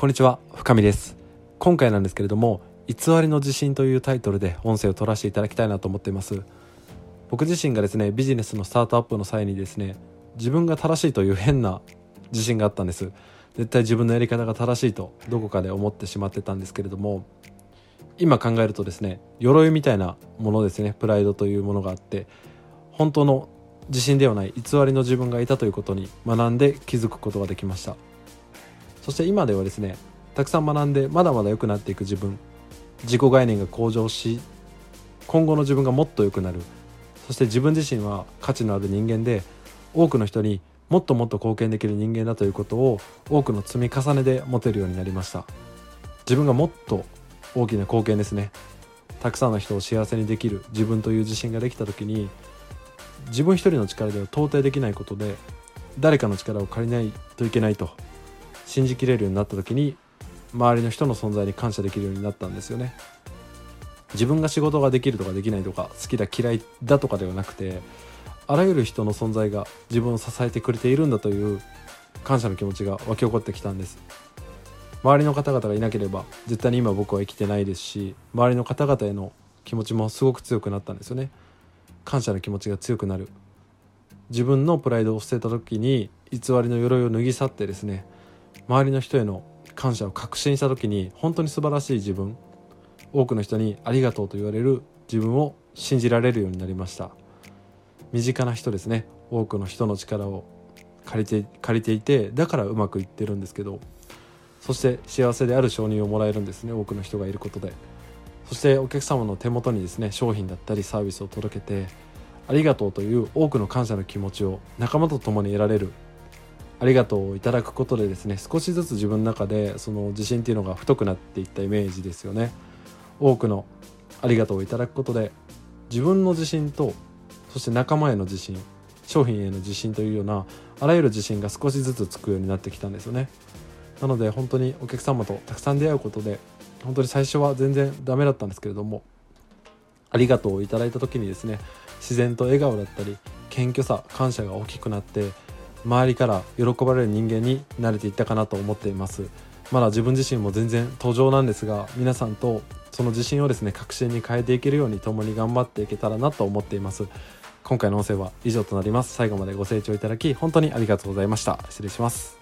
こんにちは深見です。今回なんですけれども偽りの自信というタイトルで音声を取らせていただきたいなと思っています。僕自身がですねビジネスのスタートアップの際にですね自分が正しいという変な自信があったんです。絶対自分のやり方が正しいとどこかで思ってしまってたんですけれども今考えるとですね鎧みたいなものですねプライドというものがあって本当の自信ではない偽りの自分がいたということに学んで気づくことができました。そして今ではですねたくさん学んでまだまだ良くなっていく自分自己概念が向上し今後の自分がもっと良くなるそして自分自身は価値のある人間で多くの人にもっともっと貢献できる人間だということを多くの積み重ねで持てるようになりました。自分がもっと大きな貢献ですね。たくさんの人を幸せにできる自分という自信ができた時に自分一人の力では到底できないことで誰かの力を借りないといけないと。信じきれるようになった時に周りの人の存在に感謝できるようになったんですよね。自分が仕事ができるとかできないとか好きだ嫌いだとかではなくてあらゆる人の存在が自分を支えてくれているんだという感謝の気持ちが湧き起こってきたんです。周りの方々がいなければ絶対に今僕は生きてないですし周りの方々への気持ちもすごく強くなったんですよね。感謝の気持ちが強くなる。自分のプライドを捨てた時に偽りの鎧を脱ぎ去ってですね周りの人への感謝を確信した時に本当に素晴らしい自分多くの人にありがとうと言われる自分を信じられるようになりました。身近な人ですね。多くの人の力を借りて借りていてだからうまくいってるんですけどそして幸せである承認をもらえるんですね多くの人がいることで。そしてお客様の手元にですね商品だったりサービスを届けてありがとうという多くの感謝の気持ちを仲間と共に得られるありがとうをいただくことでですね少しずつ自分の中でその自信っていうのが太くなっていったイメージですよね。多くのありがとうをいただくことで自分の自信とそして仲間への自信商品への自信というようなあらゆる自信が少しずつつくようになってきたんですよね。なので本当にお客様とたくさん出会うことで本当に最初は全然ダメだったんですけれどもありがとうをいただいた時にですね自然と笑顔だったり謙虚さ感謝が大きくなって周りから喜ばれる人間に慣れていったかなと思っています。まだ自分自身も全然途上なんですが皆さんとその自信をですね確信に変えていけるように共に頑張っていけたらなと思っています。今回の音声は以上となります。最後までご清聴いただき本当にありがとうございました。失礼します。